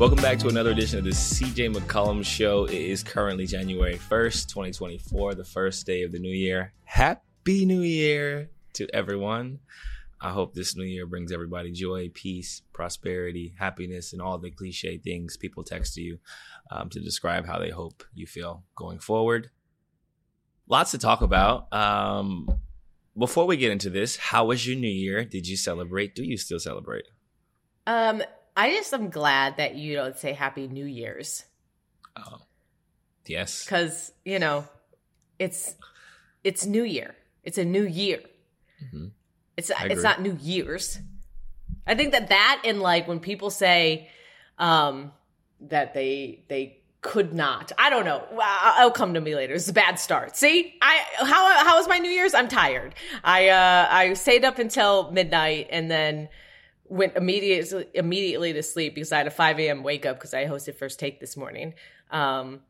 Welcome back to another edition of the CJ McCollum Show. It is currently January 1st, 2024, the first day of the new year. Happy New Year to everyone. I hope this new year brings everybody joy, peace, prosperity, happiness, and all the cliche things people text to you um, to describe how they hope you feel going forward. Lots to talk about. Um, before we get into this, how was your new year? Did you celebrate? Do you still celebrate? Um, I just am glad that you don't say Happy New Year's Oh, yes. because you know it's it's New Year. It's a new year. Mhm. It's it's not New Year's. I think that that and like when people say um that they they could not. I don't know. I'll I'll come to me later. It's a bad start. See, I how how was my New Year's? I'm tired. I uh I stayed up until midnight and then went immediately immediately to sleep because I had a 5 a.m. wake up because I hosted first take this morning. Um,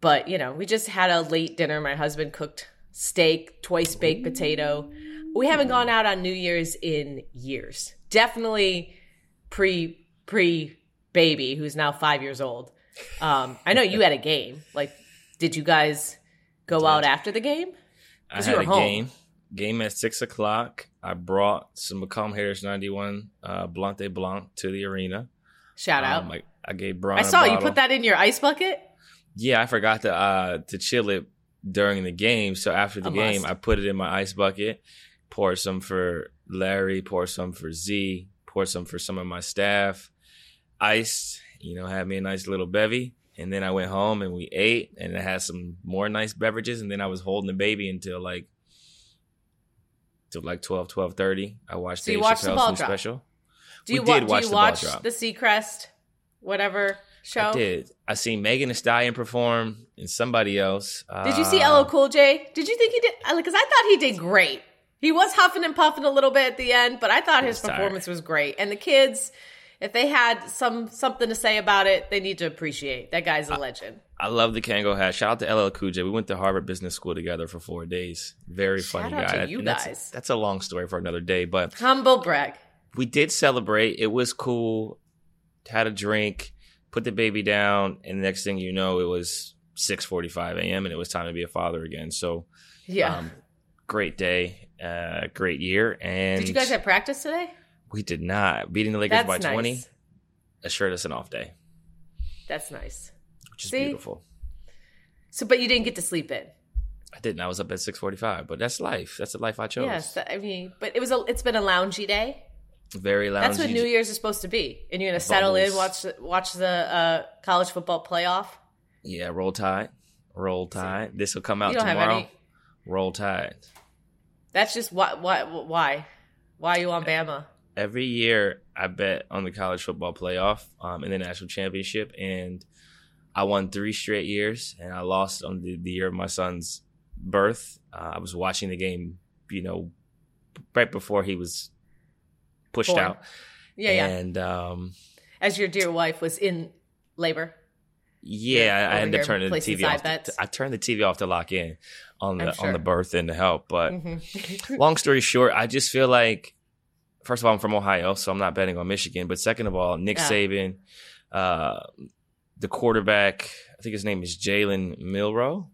but you know, we just had a late dinner. My husband cooked steak, twice baked potato. We haven't gone out on New Year's in years. Definitely pre pre baby, who's now five years old. Um, I know you had a game. Like, did you guys go out after the game? I had a home. game. Game at six o'clock. I brought some McCollum Heritage 91 uh, Blanc de Blanc to the arena. Shout out. Um, I, I gave Brian. I saw you put that in your ice bucket. Yeah, I forgot to uh, to chill it during the game. So after the game. I put it in my ice bucket. Poured some for Larry. Poured some for Z. Poured some for some of my staff. Iced. You know, had me a nice little bevy. And then I went home and we ate, and it had some more nice beverages. And then I was holding the baby until like till like 12, 12.30. I watched So you Dave the Chappelle's new drop. special. Do We wa- did watch do you the ball watch drop. the Seacrest, whatever show? I did. I seen Megan Thee Stallion perform and somebody else. Did you see Uh, LL Cool J? Did you think he did? Because I thought he did great. He was huffing and puffing a little bit at the end, but I thought his tired. performance was great. And the kids, if they had some something to say about it, they need to appreciate that guy's a legend. I love the Kangol hat. Shout out to LL Cool J. We went to Harvard Business School together for four days. Very Shout funny out guy. to you And that's, guys. That's a long story for another day, but Humble brag. we did celebrate. It was cool. Had a drink, put the baby down, and the next thing you know, it was 6:45 a.m. and it was time to be a father again. So, Yeah. um, great day, uh, great year. And did you guys have practice today? We did not beating the Lakers That's by nice. 20. Assured us an off day, That's nice. Which is See? beautiful. So, but you didn't get to sleep in. I didn't. I was up at 6:45, but that's life. That's the life I chose. Yes, I mean, but it was a. It's been a loungy day. Very loungy. That's what New Year's is supposed to be, and you're gonna settle in, watch the, watch the uh, college football playoff. Yeah, roll tide. Roll tide. This will come out You don't have tomorrow. Roll tide. That's just why. Why? Why? Why are you on Bama? Every year I bet on the college football playoff um, and the national championship, and I won three straight years, and I lost on the, the year of my son's birth. Uh, I was watching the game, you know, right before he was pushed Born. out, Yeah, yeah. and um, As your dear wife was in labor. Yeah, I ended up turning the TV off. To, I turned the TV off to lock in on the sure. on the birth and to help. But Mhm. long story short, I just feel like first of all, I'm from Ohio, so I'm not betting on Michigan. But second of all, Nick Yeah. Saban, uh, the quarterback, I think his name is Jalen Milrow.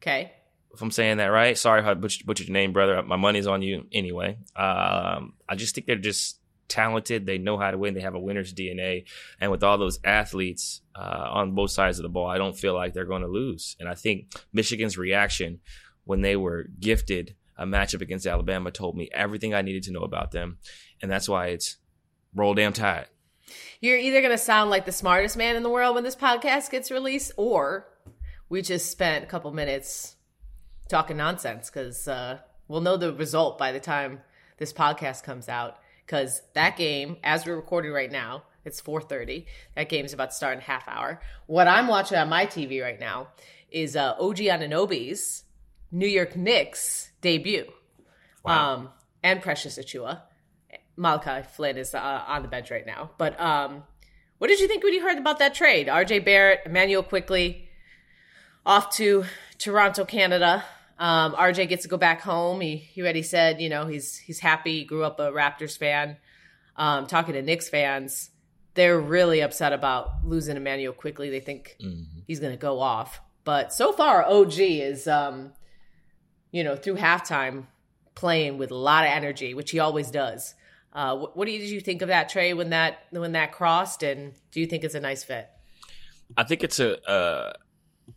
okay. If I'm saying that right, sorry if I butchered, butchered your name, brother. My money's on you anyway. Um, I just think they're just talented. They know how to win. They have a winner's DNA. And with all those athletes uh, on both sides of the ball, I don't feel like they're going to lose. And I think Michigan's reaction when they were gifted a matchup against Alabama told me everything I needed to know about them. And that's why it's roll damn tide. You're either gonna sound like the smartest man in the world when this podcast gets released, or we just spent a couple minutes talking nonsense because uh, we'll know the result by the time this podcast comes out. Because that game, as we're recording right now, it's 4:30. That game's about to start in a half hour. What I'm watching on my TV right now is uh, OG Anunoby's New York Knicks debut, Wow. um, and Precious Achiuwa. Malachi Flynn is uh, on the bench right now. But um, what did you think when you heard about that trade? RJ Barrett, Immanuel Quickley off to Toronto, Canada. Um, RJ gets to go back home. He he already said, you know, he's he's happy. He grew up a Raptors fan. Um, talking to Knicks fans, they're really upset about losing Immanuel Quickley. They think mm-hmm. he's going to go off. But so far, OG is, um, you know, through halftime playing with a lot of energy, which he always does. Uh, what, what, did you think of that Trey when that when that crossed, and do you think it's a nice fit? I think it's a a,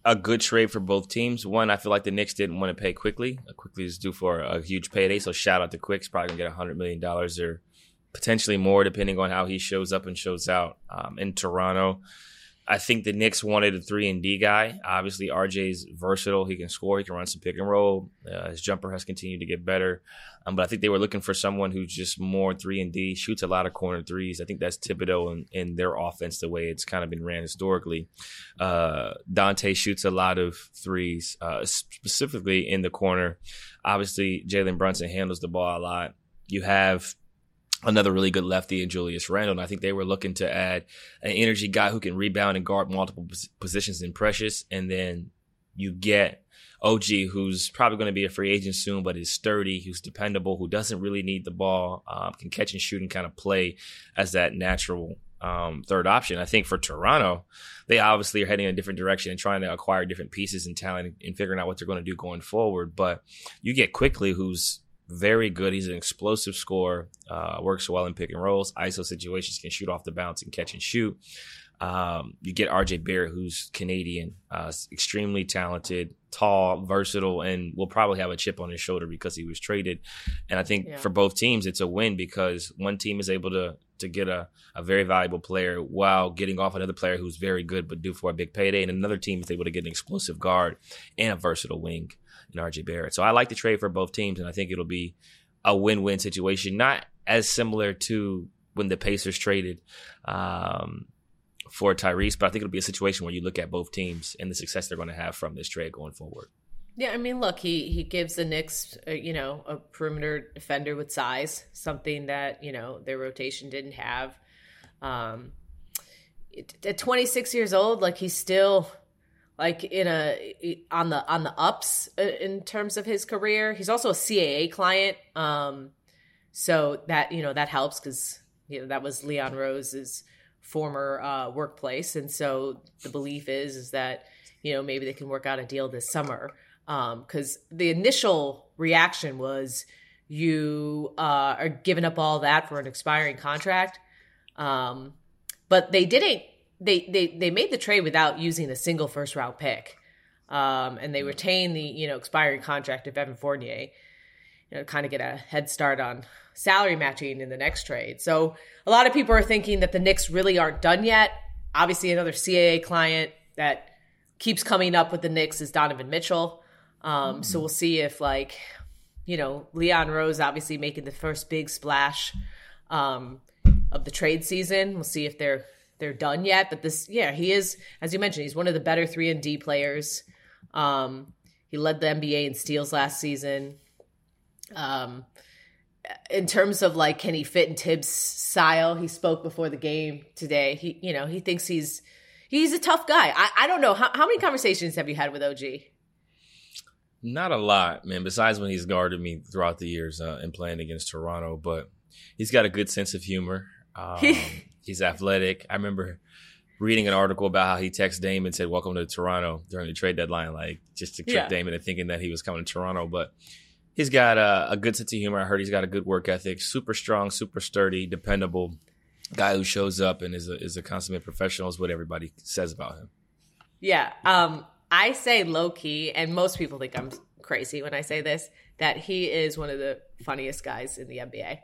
a good trade for both teams. One, I feel like the Knicks didn't want to pay Quickley. Quickley is due for a huge payday, so shout out to Quicks. Probably gonna get hundred million dollars or potentially more, depending on how he shows up and shows out um, in Toronto. I think the Knicks wanted a three and D guy. Obviously, RJ's versatile. He can score. He can run some pick and roll. Uh, his jumper has continued to get better. Um, but I think they were looking for someone who's just more three and D, shoots a lot of corner threes. I think that's Thibodeau in, in their offense, the way it's kind of been ran historically. Uh, Donte shoots a lot of threes, uh, specifically in the corner. Obviously, Jalen Brunson handles the ball a lot. You have another really good lefty in Julius Randle. And I think they were looking to add an energy guy who can rebound and guard multiple positions in Precious. And then you get OG, who's probably going to be a free agent soon, but is sturdy, who's dependable, who doesn't really need the ball, um, can catch and shoot and kind of play as that natural um, third option. I think for Toronto, they obviously are heading in a different direction and trying to acquire different pieces and talent and figuring out what they're going to do going forward. But you get Quickley, who's very good. He's an explosive scorer, uh, works well in pick and rolls, ISO situations, can shoot off the bounce and catch and shoot. Um, you get RJ Barrett, who's Canadian, uh, extremely talented, tall, versatile, and will probably have a chip on his shoulder because he was traded. And I think yeah. for both teams, it's a win because one team is able to to get a, a very valuable player while getting off another player who's very good but due for a big payday, and another team is able to get an explosive guard and a versatile wing in RJ Barrett. So I like the trade for both teams, and I think it'll be a win-win situation, not as similar to when the Pacers traded um, for Tyrese, but I think it'll be a situation where you look at both teams and the success they're going to have from this trade going forward. Yeah, I mean, look, he he gives the Knicks, uh, you know, a perimeter defender with size, something that you know their rotation didn't have. Um, at 26 years old, like he's still like in a on the on the ups uh, in terms of his career. He's also a CAA client, um, so that you know that helps because you know that was Leon Rose's former uh, workplace, and so the belief is is that you know maybe they can work out a deal this summer. Because um, the initial reaction was you uh, are giving up all that for an expiring contract, um, but they didn't they they they made the trade without using a single first round pick, um, and they mm. retained the you know expiring contract of Evan Fournier, you know, kind of get a head start on salary matching in the next trade. So a lot of people are thinking that the Knicks really aren't done yet. Obviously, another CAA client that keeps coming up with the Knicks is Donovan Mitchell. Um, mm-hmm. So we'll see if like you know Leon Rose obviously making the first big splash um, of the trade season. We'll see if they're they're done yet. But this, yeah, he is, as you mentioned, he's one of the better three and D players. Um, he led the NBA in steals last season. Um, in terms of like, can he fit in Thibs' style? He spoke before the game today. He, you know, he thinks he's he's a tough guy. I, I don't know how how many conversations have you had with OG? Not a lot, man. Besides when he's guarded me throughout the years uh, and playing against Toronto, but he's got a good sense of humor. Um, He's athletic. I remember reading an article about how he texted Dame and said, "Welcome to Toronto" during the trade deadline, like just to trick yeah. Dame into thinking that he was coming to Toronto. But he's got a, a, good sense of humor. I heard he's got a good work ethic. Super strong, super sturdy, dependable guy who shows up and is a is a consummate professional. Is what everybody says about him. Yeah, um, I say low key, and most people think I'm crazy when I say this. That he is one of the funniest guys in the NBA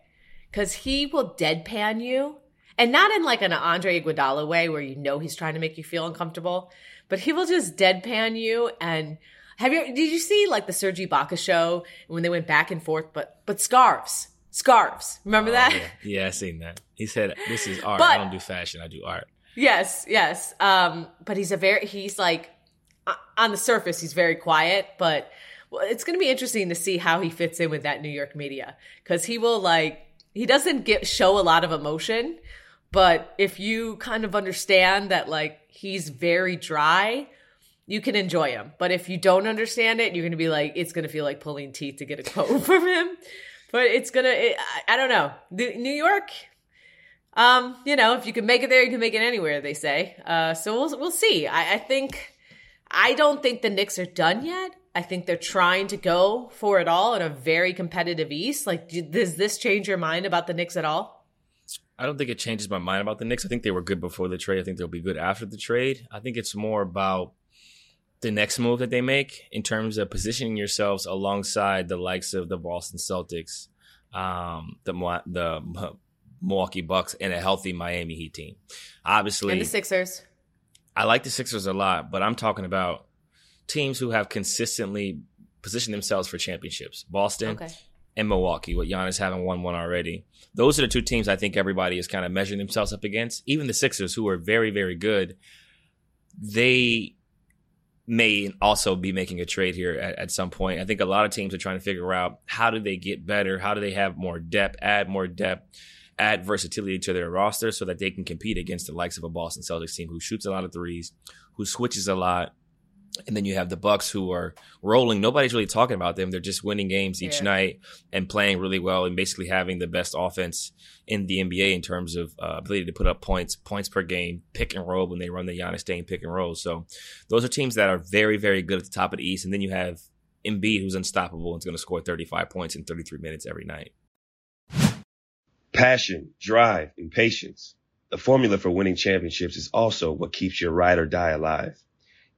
because he will deadpan you and not in like an Andre Iguodala way where you know he's trying to make you feel uncomfortable, but he will just deadpan you. And have you did you see like the Serge Ibaka show when they went back and forth? But but scarves, scarves. Remember oh, that? Yeah. yeah, I seen that. He said, "This is art. But, I don't do fashion. I do art." Yes, yes. Um, but he's a very he's like on the surface he's very quiet, but well, it's going to be interesting to see how he fits in with that New York media because he will like he doesn't get show a lot of emotion, but if you kind of understand that like he's very dry, you can enjoy him. But if you don't understand it, you're going to be like, it's going to feel like pulling teeth to get a quote from him. But it's going to, I don't know. New York, Um, you know, if you can make it there, you can make it anywhere. They say. Uh, so we'll we'll see. I, I think. I don't think the Knicks are done yet. I think they're trying to go for it all in a very competitive East. Like, does this change your mind about the Knicks at all? I don't think it changes my mind about the Knicks. I think they were good before the trade. I think they'll be good after the trade. I think it's more about the next move that they make in terms of positioning yourselves alongside the likes of the Boston Celtics, um, the the Milwaukee Bucks, and a healthy Miami Heat team. Obviously, and the Sixers. I like the Sixers a lot, but I'm talking about teams who have consistently positioned themselves for championships. Boston okay. And Milwaukee, with Giannis having won one already. Those are the two teams I think everybody is kind of measuring themselves up against. Even the Sixers, who are very, very good, they may also be making a trade here at, at, some point. I think a lot of teams are trying to figure out how do they get better, how do they have more depth, add more depth, add versatility to their roster so that they can compete against the likes of a Boston Celtics team who shoots a lot of threes, who switches a lot, and then you have the Bucks who are rolling. Nobody's really talking about them. They're just winning games each yeah. night and playing really well and basically having the best offense in the NBA in terms of uh, ability to put up points, points per game, pick and roll when they run the Giannis Dame pick and roll. So those are teams that are very, very good at the top of the East. And then you have Embiid who's unstoppable and is going to score 35 points in 33 minutes every night. Passion, drive, and patience. The formula for winning championships is also what keeps your ride or die alive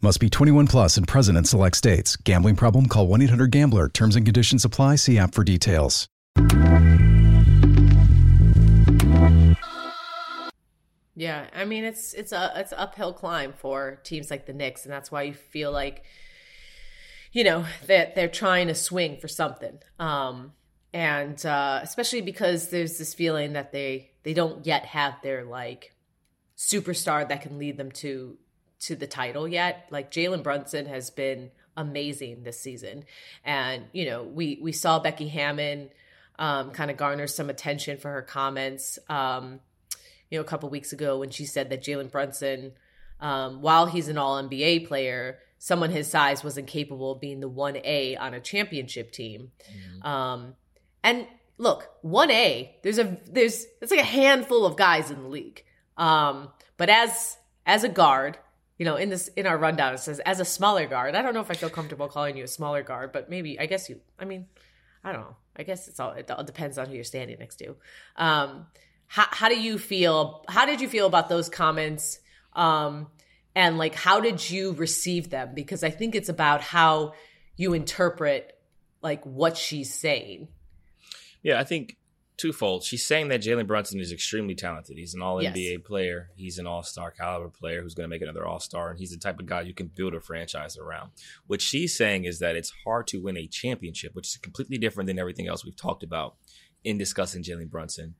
Must be 21 plus and present in select states. Gambling problem? Call 1 800 GAMBLER. Terms and conditions apply. See app for details. Yeah, I mean it's it's a it's an uphill climb for teams like the Knicks, and that's why you feel like, you know, that they're, trying to swing for something. Um, and uh, especially because there's this feeling that they they don't yet have their like superstar that can lead them to to the title yet. Like Jalen Brunson has been amazing this season, and you know we we saw Becky Hammon um, kind of garner some attention for her comments. Um, you know, a couple weeks ago when she said that Jalen Brunson, um, while he's an All NBA player, someone his size wasn't capable of being the one A on a championship team. Mm-hmm. Um, and look, one A, there's a there's it's like a handful of guys in the league. Um, but as as a guard, you know, in this in our rundown it says as a smaller guard. I don't know if I feel comfortable calling you a smaller guard, but maybe I guess you. I mean, I don't know. I guess it's all it all depends on who you're standing next to. Um, how how do you feel? How did you feel about those comments? Um, and like, how did you receive them? Because I think it's about how you interpret like what she's saying. Yeah, I think twofold. She's saying that Jalen Brunson is extremely talented. He's an all NBA yes. player. He's an all star caliber player who's going to make another all star. And he's the type of guy you can build a franchise around. What she's saying is that it's hard to win a championship, which is completely different than everything else we've talked about in discussing Jalen Brunson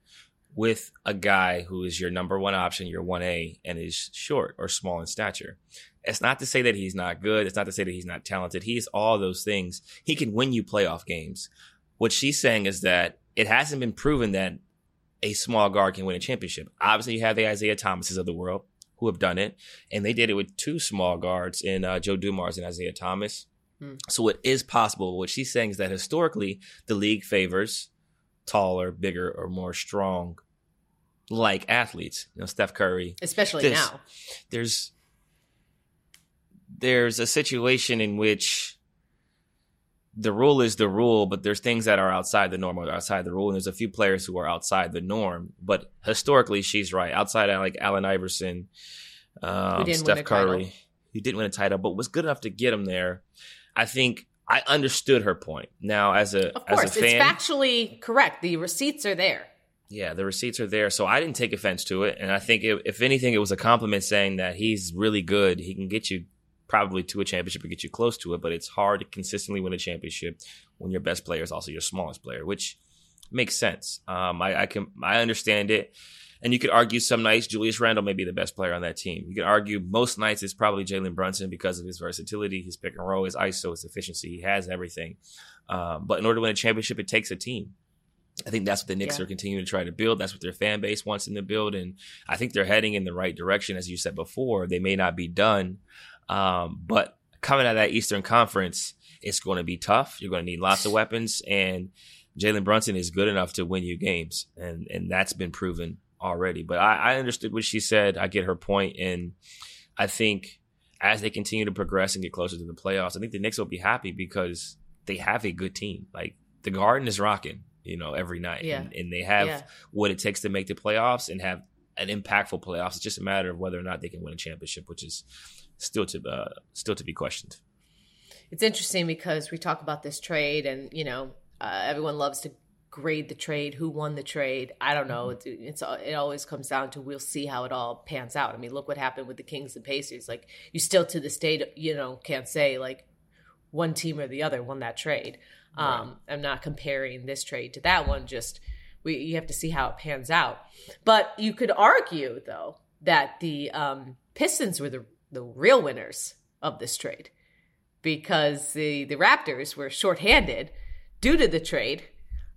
with a guy who is your number one option, your 1A, and is short or small in stature. It's not to say that he's not good. It's not to say that he's not talented. He's all those things. He can win you playoff games. What she's saying is that it hasn't been proven that a small guard can win a championship. Obviously, you have the Isaiah Thomases of the world who have done it, and they did it with two small guards in uh, Joe Dumars and Isaiah Thomas. Hmm. So it is possible. What she's saying is that historically, the league favors taller, bigger, or more strong like athletes. You know, Steph Curry, especially now. There's there's a situation in which the rule is the rule, but there's things that are outside the norm or outside the rule. And there's a few players who are outside the norm. But historically, she's right. Outside like Allen Iverson, um, Steph Curry, who didn't win a title, but was good enough to get him there. I think I understood her point. Now, as a of course, as a fan, it's factually correct. The receipts are there. Yeah, the receipts are there, so I didn't take offense to it, and I think it, if anything, it was a compliment saying that he's really good. He can get you probably to a championship or get you close to it, but it's hard to consistently win a championship when your best player is also your smallest player, which makes sense. Um, I, I can I understand it. And you could argue some nights Julius Randle may be the best player on that team. You could argue most nights it's probably Jalen Brunson because of his versatility, his pick and roll, his ISO, his efficiency. He has everything. Um, but in order to win a championship, it takes a team. I think that's what the Knicks yeah. are continuing to try to build. That's what their fan base wants them to build. And I think they're heading in the right direction. As you said before, they may not be done. Um, but coming out of that Eastern Conference, it's going to be tough. You're going to need lots of weapons. And Jalen Brunson is good enough to win you games. And, and that's been proven already. But I, I understood what she said. I get her point, and I think as they continue to progress and get closer to the playoffs, I think the Knicks will be happy because they have a good team. Like the Garden is rocking, you know, every night, yeah. and, and they have yeah. what it takes to make the playoffs and have an impactful playoffs. It's just a matter of whether or not they can win a championship, which is still to uh, still to be questioned. It's interesting because we talk about this trade, and you know, uh, everyone loves to grade the trade, who won the trade. I don't know. It's, it's, it always comes down to we'll see how it all pans out. I mean, look what happened with the Kings and Pacers. Like you still to this day, you know, can't say like one team or the other won that trade. Right. Um, I'm not comparing this trade to that one. Just we you have to see how it pans out. But you could argue though that the um, Pistons were the the real winners of this trade because the the Raptors were shorthanded due to the trade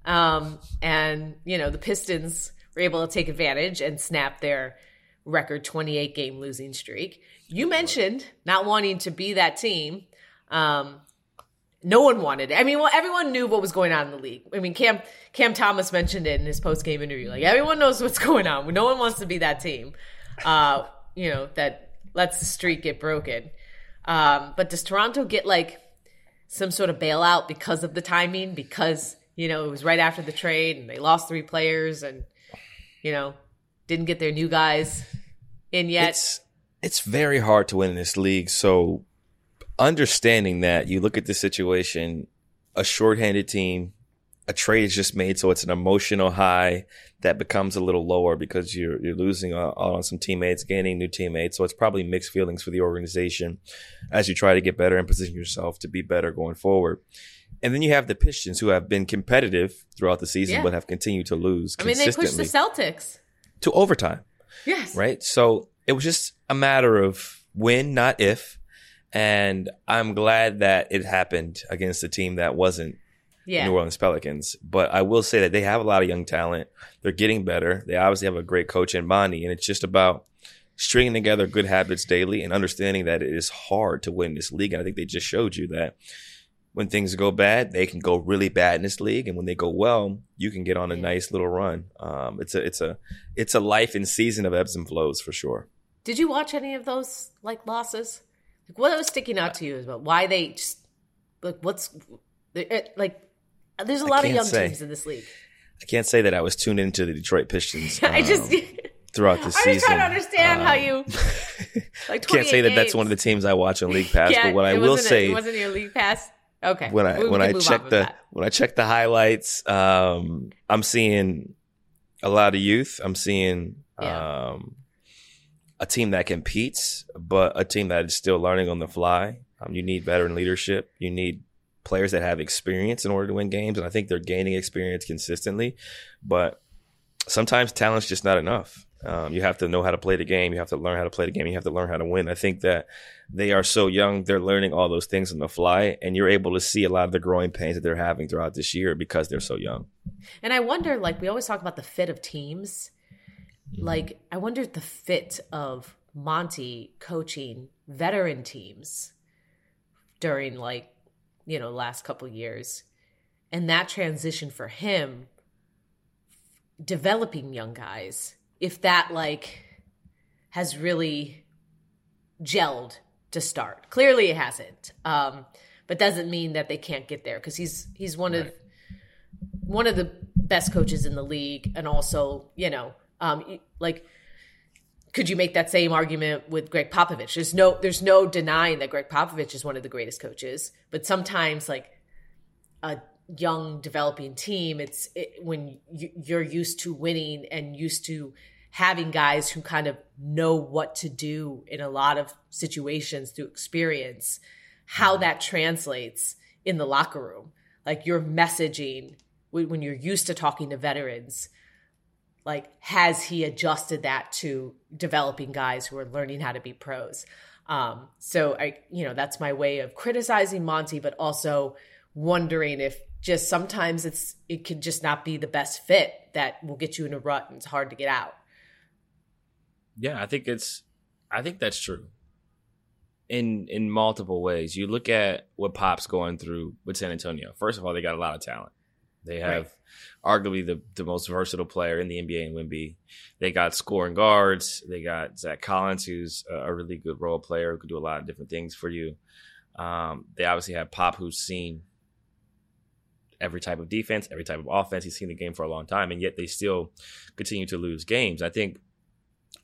um, and, you know, the Pistons were able to take advantage and snap their record 28 game losing streak. You mentioned not wanting to be that team. Um, no one wanted it. I mean, well, everyone knew what was going on in the league. I mean, Cam Cam Thomas mentioned it in his post game interview. Like everyone knows what's going on. No one wants to be that team. Uh, you know that lets the streak get broken. Um, but does Toronto get like some sort of bailout because of the timing? Because you know, it was right after the trade and they lost three players and, you know, didn't get their new guys in yet. It's, it's very hard to win in this league. So understanding that you look at the situation, a shorthanded team, a trade is just made. So it's an emotional high that becomes a little lower because you're, you're losing on some teammates, gaining new teammates. So it's probably mixed feelings for the organization as you try to get better and position yourself to be better going forward. And then you have the Pistons who have been competitive throughout the season, yeah. but have continued to lose. I mean, they pushed the Celtics to overtime. Yes. Right. So it was just a matter of when, not if. And I'm glad that it happened against a team that wasn't yeah. New Orleans Pelicans. But I will say that they have a lot of young talent. They're getting better. They obviously have a great coach in Monty, and it's just about stringing together good habits daily and understanding that it is hard to win this league. And I think they just showed you that when things go bad, they can go really bad in this league, and when they go well, you can get on a nice little run. Um, it's a it's a it's a life and season of ebbs and flows for sure. Did you watch any of those like losses? Like what was sticking out to you is about why they just like what's like? There's a lot of young say, teams in this league. I can't say that I was tuned into the Detroit Pistons. Um, I just throughout the season. I'm just trying to understand um, how you like. Can't say that games. that's one of the teams I watch on League Pass, but what I will say, it wasn't your League Pass. Okay. When I we, when I check the that. when I check the highlights, um, I'm seeing a lot of youth. I'm seeing yeah. um, a team that competes, but a team that is still learning on the fly. Um, you need veteran leadership. You need players that have experience in order to win games, and I think they're gaining experience consistently. But sometimes talent's just not enough. Um, you have to know how to play the game. You have to learn how to play the game. You have to learn how to win. I think that they are so young; they're learning all those things on the fly, and you're able to see a lot of the growing pains that they're having throughout this year because they're so young. And I wonder, like we always talk about the fit of teams. Mm-hmm. Like I wonder the fit of Monty coaching veteran teams during like you know last couple years, and that transition for him developing young guys if that like has really gelled to start. Clearly, it hasn't. Um, but doesn't mean that they can't get there because he's he's one right. of one of the best coaches in the league, and also you know, um, like could you make that same argument with Gregg Popovich? There's no there's no denying that Gregg Popovich is one of the greatest coaches, but sometimes like a young developing team, it's it, when you, are used to winning and used to having guys who kind of know what to do in a lot of situations through experience, how mm-hmm. that translates in the locker room, like your messaging when you're used to talking to veterans like has he adjusted that to developing guys who are learning how to be pros? Um, so i you know that's my way of criticizing monty but also wondering if just sometimes it's it could just not be the best fit that will get you in a rut and it's hard to get out. Yeah i think it's i think that's true. In in multiple ways. You look at what pop's going through with san antonio. First of all they got a lot of talent they have right. arguably the, the most versatile player in the NBA in Wemby. They got scoring guards. They got Zach Collins, who's a really good role player who could do a lot of different things for you. Um, they obviously have Pop, who's seen every type of defense, every type of offense. He's seen the game for a long time, and yet they still continue to lose games. I think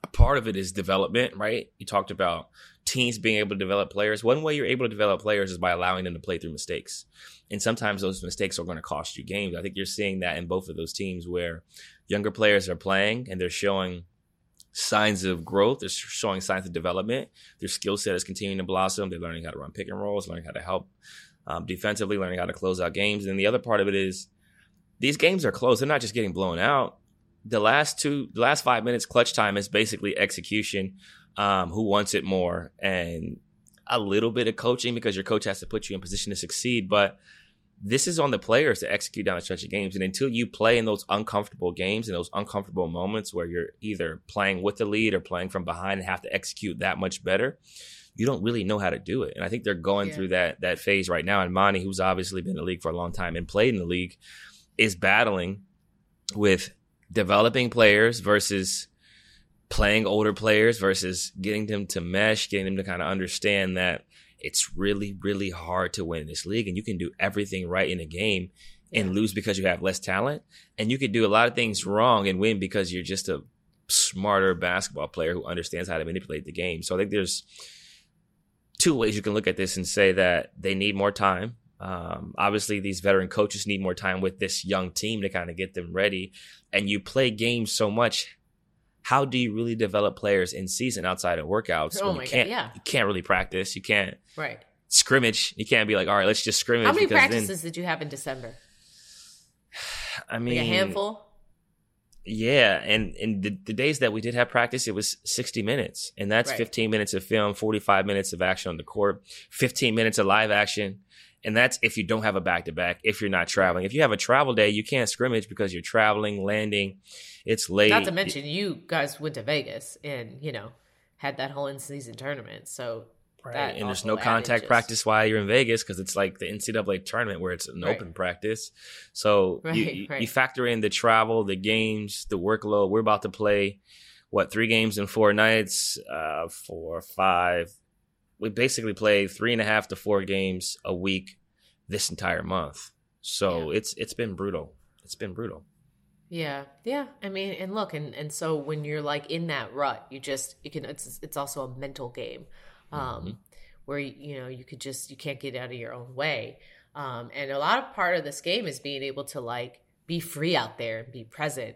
a part of it is development, right? You talked about teams being able to develop players. One way you're able to develop players is by allowing them to play through mistakes. And sometimes those mistakes are going to cost you games. I think you're seeing that in both of those teams where younger players are playing and they're showing signs of growth. They're showing signs of development. Their skill set is continuing to blossom. They're learning how to run pick and rolls, learning how to help um, defensively, learning how to close out games. And the other part of it is these games are close. They're not just getting blown out. The last two, the last five minutes clutch time is basically execution um, who wants it more and a little bit of coaching because your coach has to put you in position to succeed. But this is on the players to execute down the stretch of games. And until you play in those uncomfortable games and those uncomfortable moments where you're either playing with the lead or playing from behind and have to execute that much better, you don't really know how to do it. And I think they're going yeah. through that that phase right now. And Monty, who's obviously been in the league for a long time and played in the league, is battling with developing players versus playing older players versus getting them to mesh, getting them to kind of understand that it's really, really hard to win in this league. And you can do everything right in a game and lose because you have less talent. And you can do a lot of things wrong and win because you're just a smarter basketball player who understands how to manipulate the game. So I think there's two ways you can look at this and say that they need more time. Um, obviously, these veteran coaches need more time with this young team to kind of get them ready. And you play games so much how do you really develop players in season outside of workouts? Oh my you can't, God, yeah. You can't really practice. You can't right scrimmage. You can't be like, all right, let's just scrimmage. How many practices then, did you have in December? I mean, like a handful. Yeah, and and the, the, days that we did have practice, it was sixty minutes, and that's right. fifteen minutes of film, forty five minutes of action on the court, fifteen minutes of live action, and that's if you don't have a back to back, if you're not traveling. If you have a travel day, you can't scrimmage because you're traveling, landing. It's late. Not to mention, you guys went to Vegas and, you know, had that whole in season tournament. So, right. and there's no contact just... practice while you're in Vegas because it's like the NCAA tournament where it's an right. open practice. So, right, you, you factor in the travel, the games, the workload. We're about to play, what, three games in four nights, uh, four, five, we basically play three and a half to four games a week this entire month. So yeah. it's it's been brutal. It's been brutal. Yeah, yeah. I mean, and look, and and so when you're like in that rut, you just you can. It's it's also a mental game, um, mm-hmm. where you know you could just you can't get out of your own way. Um, and a lot of part of this game is being able to like be free out there and be present.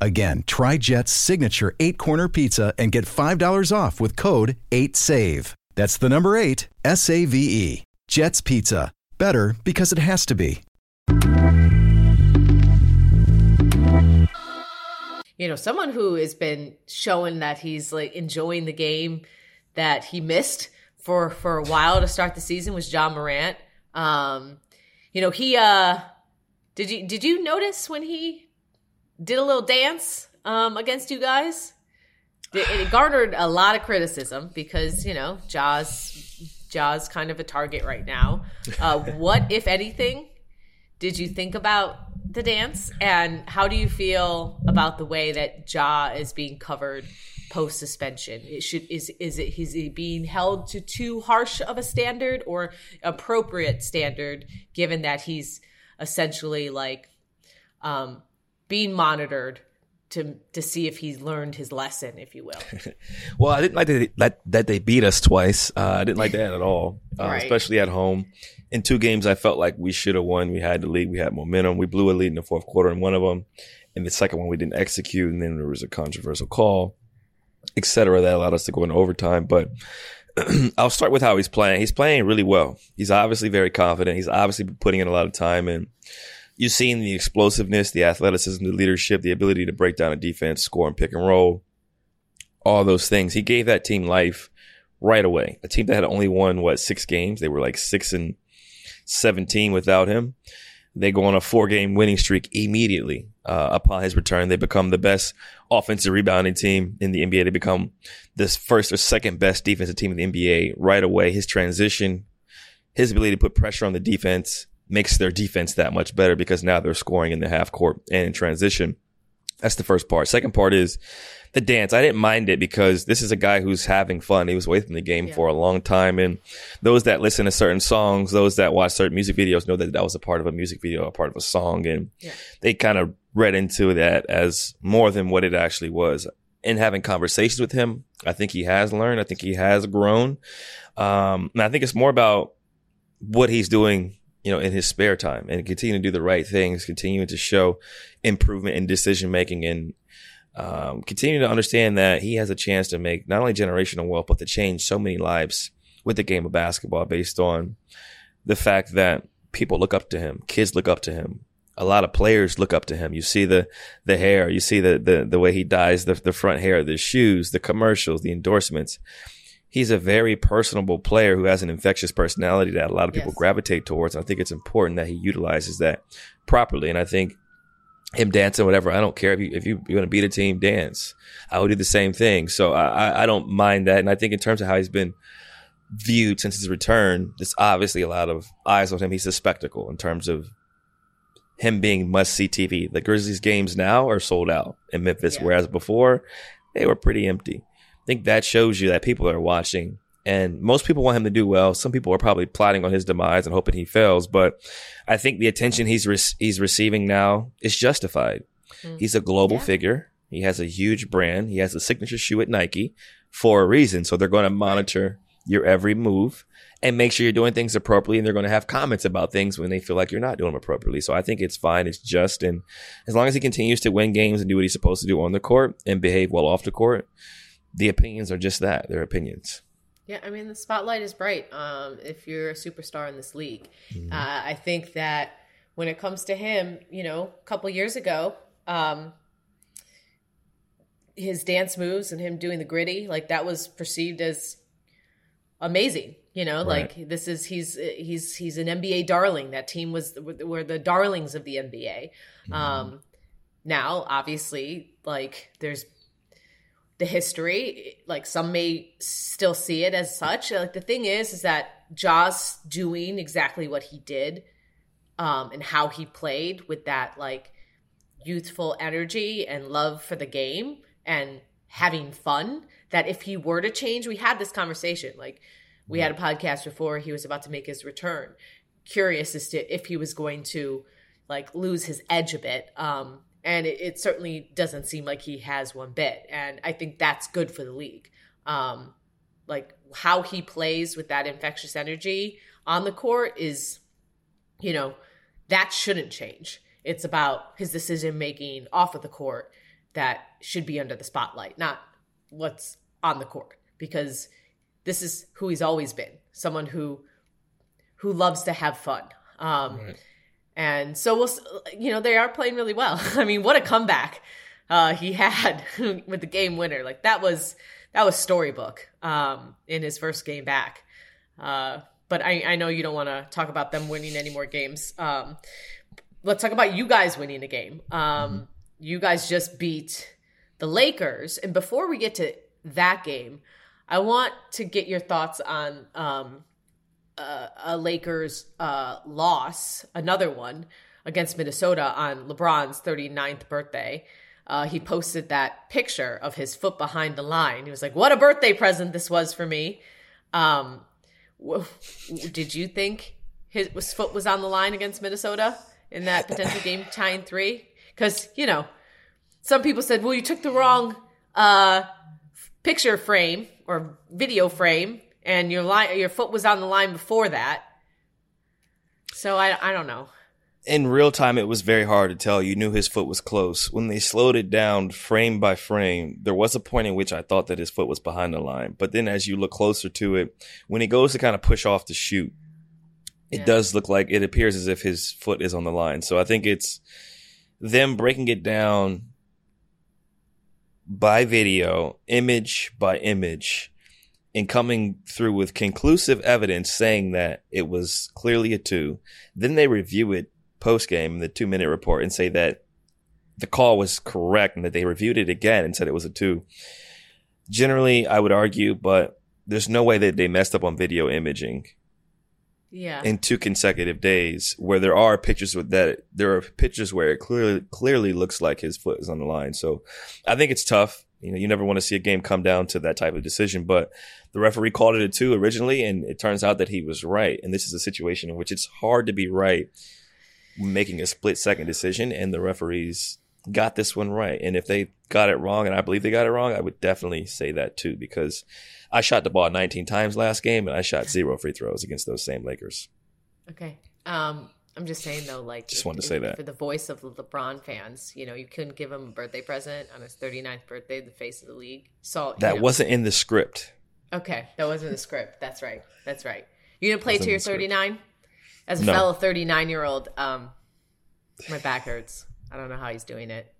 Again, try Jet's signature eight corner pizza and get $5 off with code 8SAVE. That's the number eight, S A V E. Jet's Pizza. Better because it has to be. You know, someone who has been showing that he's like enjoying the game that he missed for for a while to start the season was Ja Morant. Um, you know, he uh did you did you notice when he did a little dance um against you guys? It, it garnered a lot of criticism because, you know, Ja's Ja's kind of a target right now. Uh what if anything did you think about the dance and how do you feel about the way that Ja is being covered post suspension? It should is is it is he being held to too harsh of a standard or appropriate standard given that he's essentially like um, being monitored to to see if he's learned his lesson, if you will. well, I didn't like that they, that, that they beat us twice. Uh, I didn't like that at all, uh, Right. especially at home. In two games, I felt like we should have won. We had the lead. We had momentum. We blew a lead in the fourth quarter in one of them. In the second one, we didn't execute, and then there was a controversial call, etc. that allowed us to go into overtime. But I'll start with how he's playing. He's playing really well. He's obviously very confident. He's obviously putting in a lot of time and you've seen the explosiveness, the athleticism, the leadership, the ability to break down a defense, score and pick and roll, all those things. He gave that team life right away. A team that had only won, what, six games? They were like six and 17 without him. They go on a four game winning streak immediately uh, upon his return. They become the best offensive rebounding team in the NBA. They become this first or second best defensive team in the NBA right away. His transition, his ability to put pressure on the defense makes their defense that much better because now they're scoring in the half court and in transition. That's the first part. Second part is the dance. I didn't mind it because this is a guy who's having fun. He was away from the game Yeah. for a long time. And those that listen to certain songs, those that watch certain music videos know that that was a part of a music video, a part of a song. And Yeah. they kind of read into that as more than what it actually was. In having conversations with him, I think he has learned. I think he has grown. Um, and I think it's more about what he's doing, you know, in his spare time and continuing to do the right things, continuing to show improvement in decision making and um, continuing to understand that he has a chance to make not only generational wealth, but to change so many lives with the game of basketball based on the fact that people look up to him, kids look up to him. A lot of players look up to him. You see the, the hair, you see the, the, the way he dyes the, the front hair, the shoes, the commercials, the endorsements. He's a very personable player who has an infectious personality that a lot of people Yes. gravitate towards. I think it's important that he utilizes that properly. And I think him dancing, whatever. I don't care if you if you you want to beat a team, dance. I would do the same thing. So I, I I don't mind that. And I think in terms of how he's been viewed since his return, there's obviously a lot of eyes on him. He's a spectacle in terms of him being must see TV. The Grizzlies games now are sold out in Memphis, Yeah. whereas before they were pretty empty. I think that shows you that people are watching. And most people want him to do well. Some people are probably plotting on his demise and hoping he fails. But I think the attention he's re- he's receiving now is justified. Mm. He's a global Yeah. figure. He has a huge brand. He has a signature shoe at Nike for a reason. So they're going to monitor your every move and make sure you're doing things appropriately. And they're going to have comments about things when they feel like you're not doing them appropriately. So I think it's fine. It's just. And as long as he continues to win games and do what he's supposed to do on the court and behave well off the court, the opinions are just that. They're opinions. Yeah, I mean the spotlight is bright. Um, if you're a superstar in this league, Mm-hmm. uh, I think that when it comes to him, you know, a couple years ago, um, his dance moves and him doing the gritty, like that was perceived as amazing. You know, Right. like this is he's he's he's an NBA darling. That team was were the darlings of the NBA. Um, now, obviously, like there's the history like some may still see it as such. Like the thing is is that Ja's doing exactly what he did um and how he played with that like youthful energy and love for the game and having fun that if he were to change we had this conversation. Like we had a podcast before he was about to make his return. Curious as to if he was going to like lose his edge a bit um and it, it certainly doesn't seem like he has one bit. And i think that's good for the league. Um like how he plays with that infectious energy on the court is you know that shouldn't change. It's about his decision making off of the court that should be under the spotlight not what's on the court. Because this is who he's always been someone who who loves to have fun. Um and so we'll, you know, they are playing really well. I mean, what a comeback uh, he had with the game winner. Like that was that was storybook um, in his first game back. Uh, but I, I know you don't want to talk about them winning any more games. Um, let's talk about you guys winning a game. Um, mm-hmm. You guys just beat the Lakers, and before we get to that game, I want to get your thoughts on um, uh, a Lakers uh, loss, another one against Minnesota on LeBron's 39th birthday. Uh, he posted that picture of his foot behind the line. He was like, "What a birthday present this was for me." Um, w- did you think his, his foot was on the line against Minnesota in that potential game tying three? Because you know, some people said, "Well, you took the wrong uh, picture frame or video frame, and your line, your foot was on the line before that." So I, I don't know in real time, it was very hard to tell. You knew his foot was close. When they slowed it down frame by frame, there was a point in which I thought that his foot was behind the line. But then as you look closer to it, when he goes to kind of push off the shoot, it yeah. does look like it appears as if his foot is on the line. So I think it's them breaking it down by video, image by image, and coming through with conclusive evidence saying that it was clearly a two. Then they review it post game, the two minute report, and say that the call was correct and that they reviewed it again and said it was a two. Generally, I would argue, but there's no way that they messed up on video imaging. Yeah. In two consecutive days, where there are pictures with that, there are pictures where it clearly clearly looks like his foot is on the line. So, I think it's tough. You know, you never want to see a game come down to that type of decision, but the referee called it a two originally, and it turns out that he was right. And this is a situation in which it's hard to be right making a split second decision, and the referees got this one right. And if they got it wrong, and I believe they got it wrong, I would definitely say that too, because I shot the ball 19 times last game, and I shot zero free throws against those same Lakers. Okay. Um, I'm just saying though, like, just if, wanted to say that for the voice of the LeBron fans, you know, you couldn't give him a birthday present on his 39th birthday, the face of the league. So that you know. wasn't in the script. Okay, that wasn't the script. That's right. That's right. You gonna play to your 39? As a no. fellow 39 year old, um, my back hurts. I don't know how he's doing it.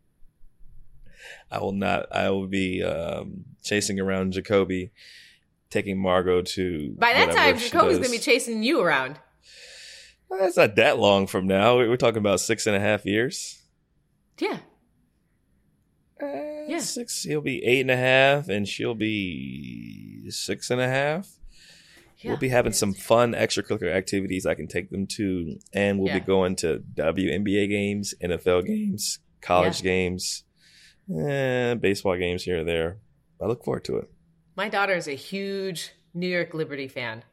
I will not. I will be um, chasing around Jacoby, taking Margot to. By that time, Jacoby's gonna be chasing you around. That's not that long from now. We're talking about six and a half years. Yeah. Uh, yeah. Six. He'll be eight and a half, and she'll be six and a half. Yeah. We'll be having some fun extracurricular activities I can take them to, and we'll yeah. be going to WNBA games, NFL games, college games, eh, baseball games here or there. I look forward to it. My daughter is a huge New York Liberty fan.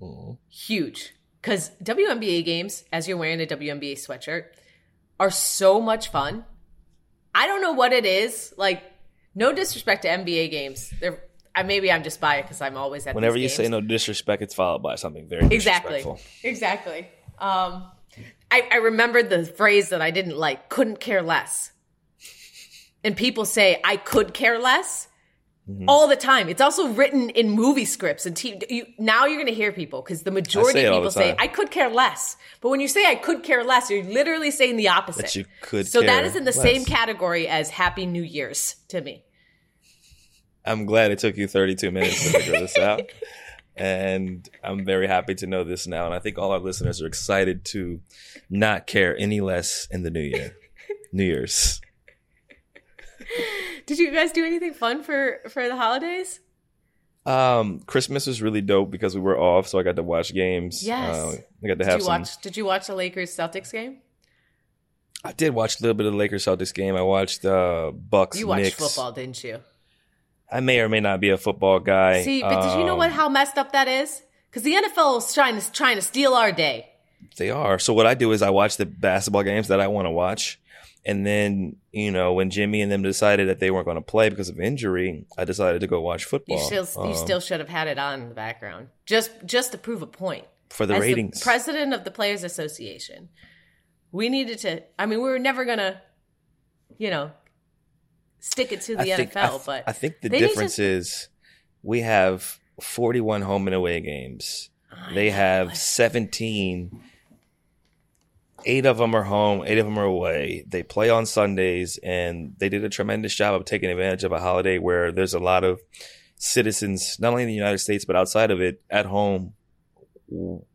Aww. Huge. Because WNBA games, as you're wearing a WNBA sweatshirt, are so much fun. I don't know what it is. Like, no disrespect to NBA games. They're I, maybe I'm just biased because I'm always at. Whenever you games. say no disrespect, it's followed by something very exactly, exactly. Um, I, I remembered the phrase that I didn't like: "couldn't care less." And people say I could care less mm-hmm. all the time. It's also written in movie scripts and TV. You, now you're going to hear people because the majority of people say I could care less. But when you say I could care less, you're literally saying the opposite. That you could. So that is in the less. same category as Happy New Year's to me. I'm glad it took you 32 minutes to figure this out. And I'm very happy to know this now. And I think all our listeners are excited to not care any less in the new year. new Year's. Did you guys do anything fun for for the holidays? Um, Christmas was really dope because we were off, so I got to watch games. Yes, uh, I got to did have you some. Watch, did you watch the Lakers Celtics game? I did watch a little bit of the Lakers Celtics game. I watched uh Bucks. You watched Knicks. football, didn't you? I may or may not be a football guy. See, but um, did you know what? Um, how messed up that is? Because the NFL is trying to trying to steal our day. They are. So what I do is I watch the basketball games that I want to watch, and then you know when Jimmy and them decided that they weren't going to play because of injury, I decided to go watch football. You still, um, you still should have had it on in the background just just to prove a point for the As ratings. The president of the Players Association, we needed to. I mean, we were never gonna, you know, stick it to the I think, NFL. I th- but I think the difference to... is we have 41 home and away games. they have 17. Eight of them are home, eight of them are away. They play on Sundays, and they did a tremendous job of taking advantage of a holiday where there's a lot of citizens, not only in the United States, but outside of it, at home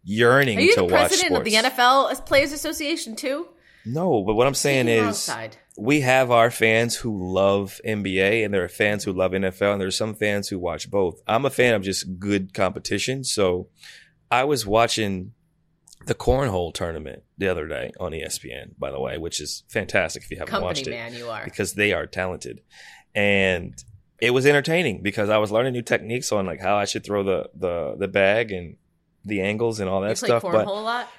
yearning Are you to the watch president sports. of the NFL Players Association too? No, but what I'm saying wrong is side. we have our fans who love NBA and there are fans who love NFL and there's some fans who watch both. I'm a fan of just good competition. So I was watching the cornhole tournament the other day on ESPN, by the way, which is fantastic if you haven't watched company it man, you are. because they are talented. And it was entertaining because I was learning new techniques on like how I should throw the the the bag and the angles and all that you stuff. But a lot.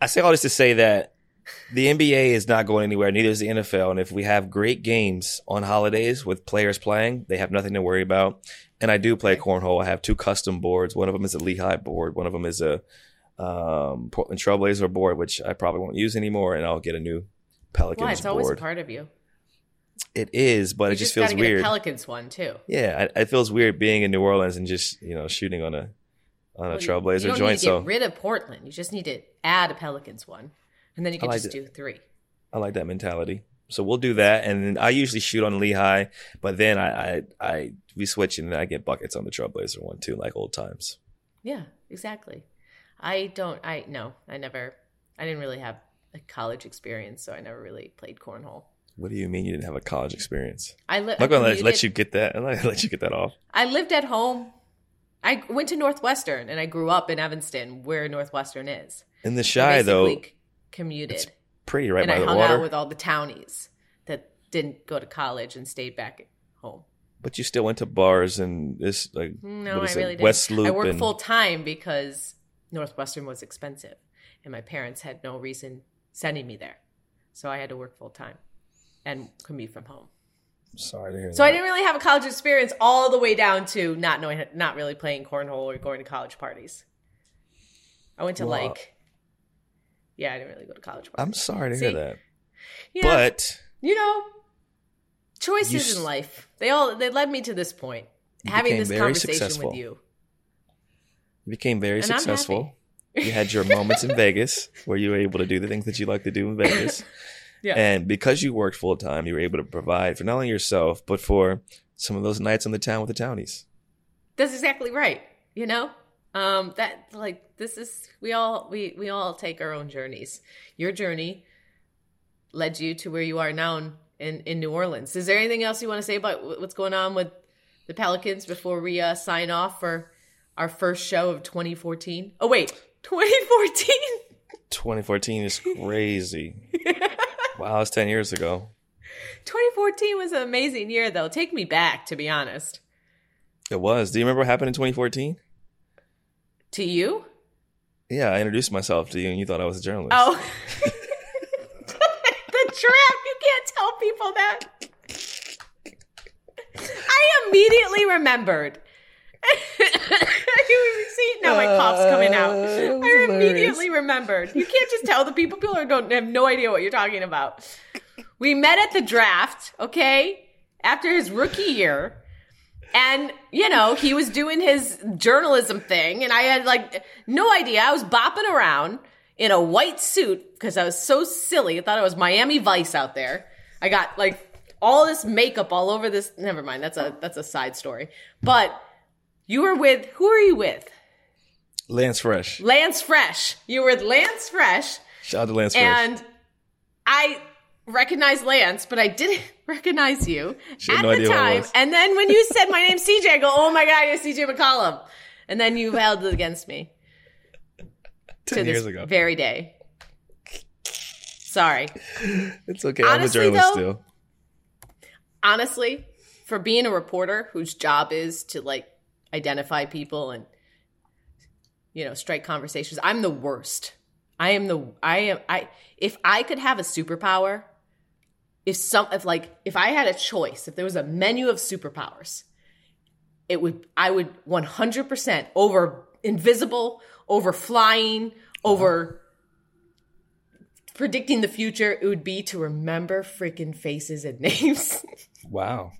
I say all this to say that the NBA is not going anywhere, neither is the NFL. And if we have great games on holidays with players playing, they have nothing to worry about. And I do play cornhole. I have two custom boards. One of them is a Lehigh board. One of them is a um, Portland Trailblazer board, which I probably won't use anymore. And I'll get a new Pelicans Why? It's always a part of you. It is, but you it just, feels get weird. A Pelicans one too. yeah, it, it feels weird being in New Orleans and just you know shooting on a on a Well, you- Trailblazer you don't joint. Need to So get rid of Portland. You just need to add a Pelicans one, and then you can like just it. do three. I like that mentality. So we'll do that, and then I usually shoot on Lehigh, but then I I, I we switch and I get buckets on the Trailblazer one too, like old times. Yeah, exactly. I don't. I no. I never. I didn't really have a college experience, so I never really played cornhole. What do you mean you didn't have a college experience? I, li- I'm not gonna let, let you get that. Let you get that off. I lived at home. I went to Northwestern, and I grew up in Evanston, where Northwestern is. In the shy though, commuted, it's pretty right and by I the hung water. out with all the townies that didn't go to college and stayed back at home. but you still went to bars and this like No, what I it, really. West Loop I worked and full time because Northwestern was expensive, and my parents had no reason sending me there, so I had to work full time and commute from home. sorry to hear that. So that. I didn't really have a college experience all the way down to not knowing, not really playing cornhole or going to college parties. I went to Well, like, yeah, I didn't really go to college parties. I'm sorry to See? hear that. Yeah, But you know, choices You in life they all they led me to this point. Having this conversation successful. with you. You became very And successful. you had your moments in Vegas where you were able to do the things that you like to do in Vegas. Yeah. And because you worked full time, you were able to provide for not only yourself, but for some of those nights on the town with the townies. That's exactly right. You know, um, that like this is we all we we all take our own journeys. Your journey led you to where you are now in in, in New Orleans. Is there anything else you want to say about what's going on with the Pelicans before we uh, sign off for our first show of 2014? Oh wait, 2014. 2014 is crazy. wow, it's 10 years ago. 2014 was an amazing year, though. Take me back, to be honest. It was. Do you remember what happened in 2014? To you? Yeah, I introduced myself to you and you thought I was a journalist. Oh. the trap. You can't tell people that. I immediately remembered. see, now my cough's coming out. Uh, I hilarious. immediately remembered. You can't just tell the people. People are, don't have no idea what you're talking about. We met at the draft, okay, after his rookie year. And, you know, he was doing his journalism thing, and I had like no idea. I was bopping around in a white suit because I was so silly. I thought it was Miami Vice out there. I got like all this makeup all over this. Never mind. That's a that's a side story. But you were with who are you with? Lance Fresh. Lance Fresh. You were with Lance Fresh, Shout out to Lance Fresh. and I recognized Lance, but I didn't recognize you at no the idea who I time. And then when you said my name's CJ, I go, "Oh my god, you're CJ McCollum," and then you held it against me 10 to years ago. very day. Sorry. It's okay. I'm a Honestly, journalist though- still. honestly, for being a reporter whose job is to like identify people and you know strike conversations, I'm the worst. I am the I am I if I could have a superpower, if some if like if I had a choice, if there was a menu of superpowers, it would I would 100% over invisible, over flying, over predicting the future, it would be to remember freaking faces and names. Wow.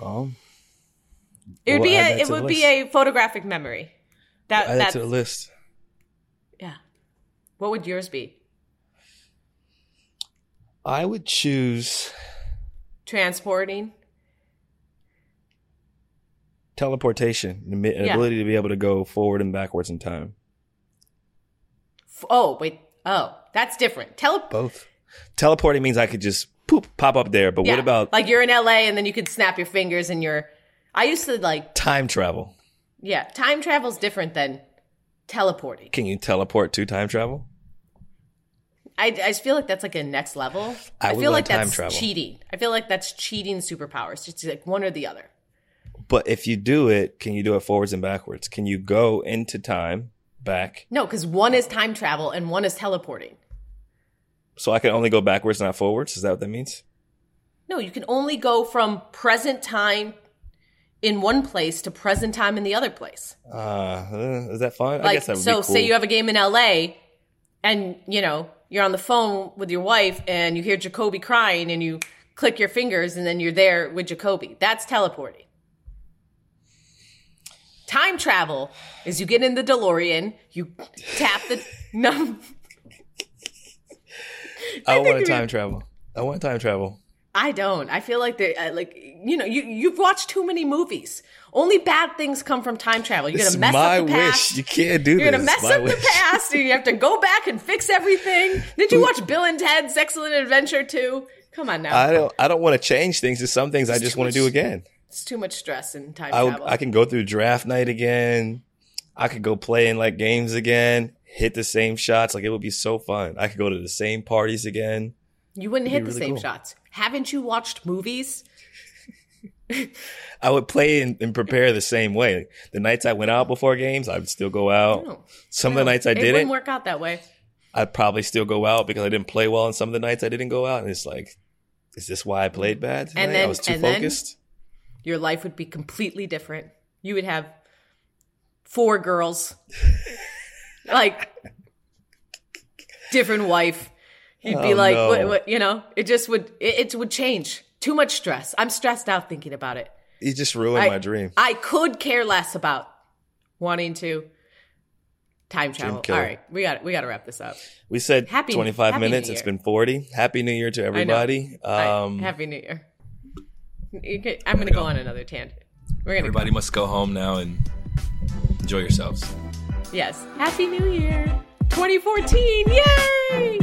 Well, It would We'll be a it would be a photographic memory. That add that that's to the list. yeah. What would yours be? I would choose. Transporting. Teleportation, an Yeah. ability to be able to go forward and backwards in time. F- Oh wait. Oh, that's different. Tele. Both. Teleporting means I could just poop pop up there, but yeah, what about like you're in LA and then you could snap your fingers and you're. I used to like time travel? yeah. Time travel's different than teleporting. Can you teleport to time travel? I, I just feel like that's like a next level. I would feel like time that's travel. cheating. I feel like that's cheating superpowers. Just like one or the other. But if you do it, can you do it forwards and backwards? Can you go into time back? No, because one is time travel and one is teleporting. So I can only go backwards, not forwards. Is that what that means? No, you can only go from present time in one place to present time in the other place. Uh, uh, is that fun? I Like, guess that would so be cool. say you have a game in LA and, you know, you're on the phone with your wife and you hear Jacoby crying and you click your fingers and then you're there with Jacoby. That's teleporting. Time travel is you get in the DeLorean, you tap the num. I, think want time travel. I want time travel. I don't. I feel like they uh, like you know you you've watched too many movies. Only bad things come from time travel. You're This gonna mess my up the past. wish. You can't do You're this. gonna mess My up wish. the past, and you have to go back and fix everything. Did you watch Bill and Ted's Excellent Adventure too? Come on now, I don't. I don't want to change things. There's some things I just want to do again. it's too much stress in time I, travel. I can go through draft night again. I could go play in like games again. Hit the same shots. Like it would be so fun. I could go to the same parties again. you wouldn't hit the really same cool. shots. Haven't you watched movies? I would play and, and prepare the same way. The nights I went out before games, I would still go out. No. Some No, of the nights I it didn't, wouldn't work out that way. I'd probably still go out because I didn't play well. And some of the nights I didn't go out, and it's like, is this why I played bad? Tonight? I then- was too and then- focused. Your life would be completely different. You would have four girls, like different wife. You'd be Oh, like, no. what, what, you know, it just would, it, it would change. Too much stress. I'm stressed out thinking about it. You just ruined I, my dream. I could care less about wanting to time travel. All right, we got we got to wrap this up. We said Happy- 25 Happy minutes. It's been 40. Happy New Year to everybody. I- Um, Happy New Year. You can- I'm going to go on another tangent. We're going to everybody must go home now and enjoy yourselves. Yes. Happy New Year. 2014. Yay!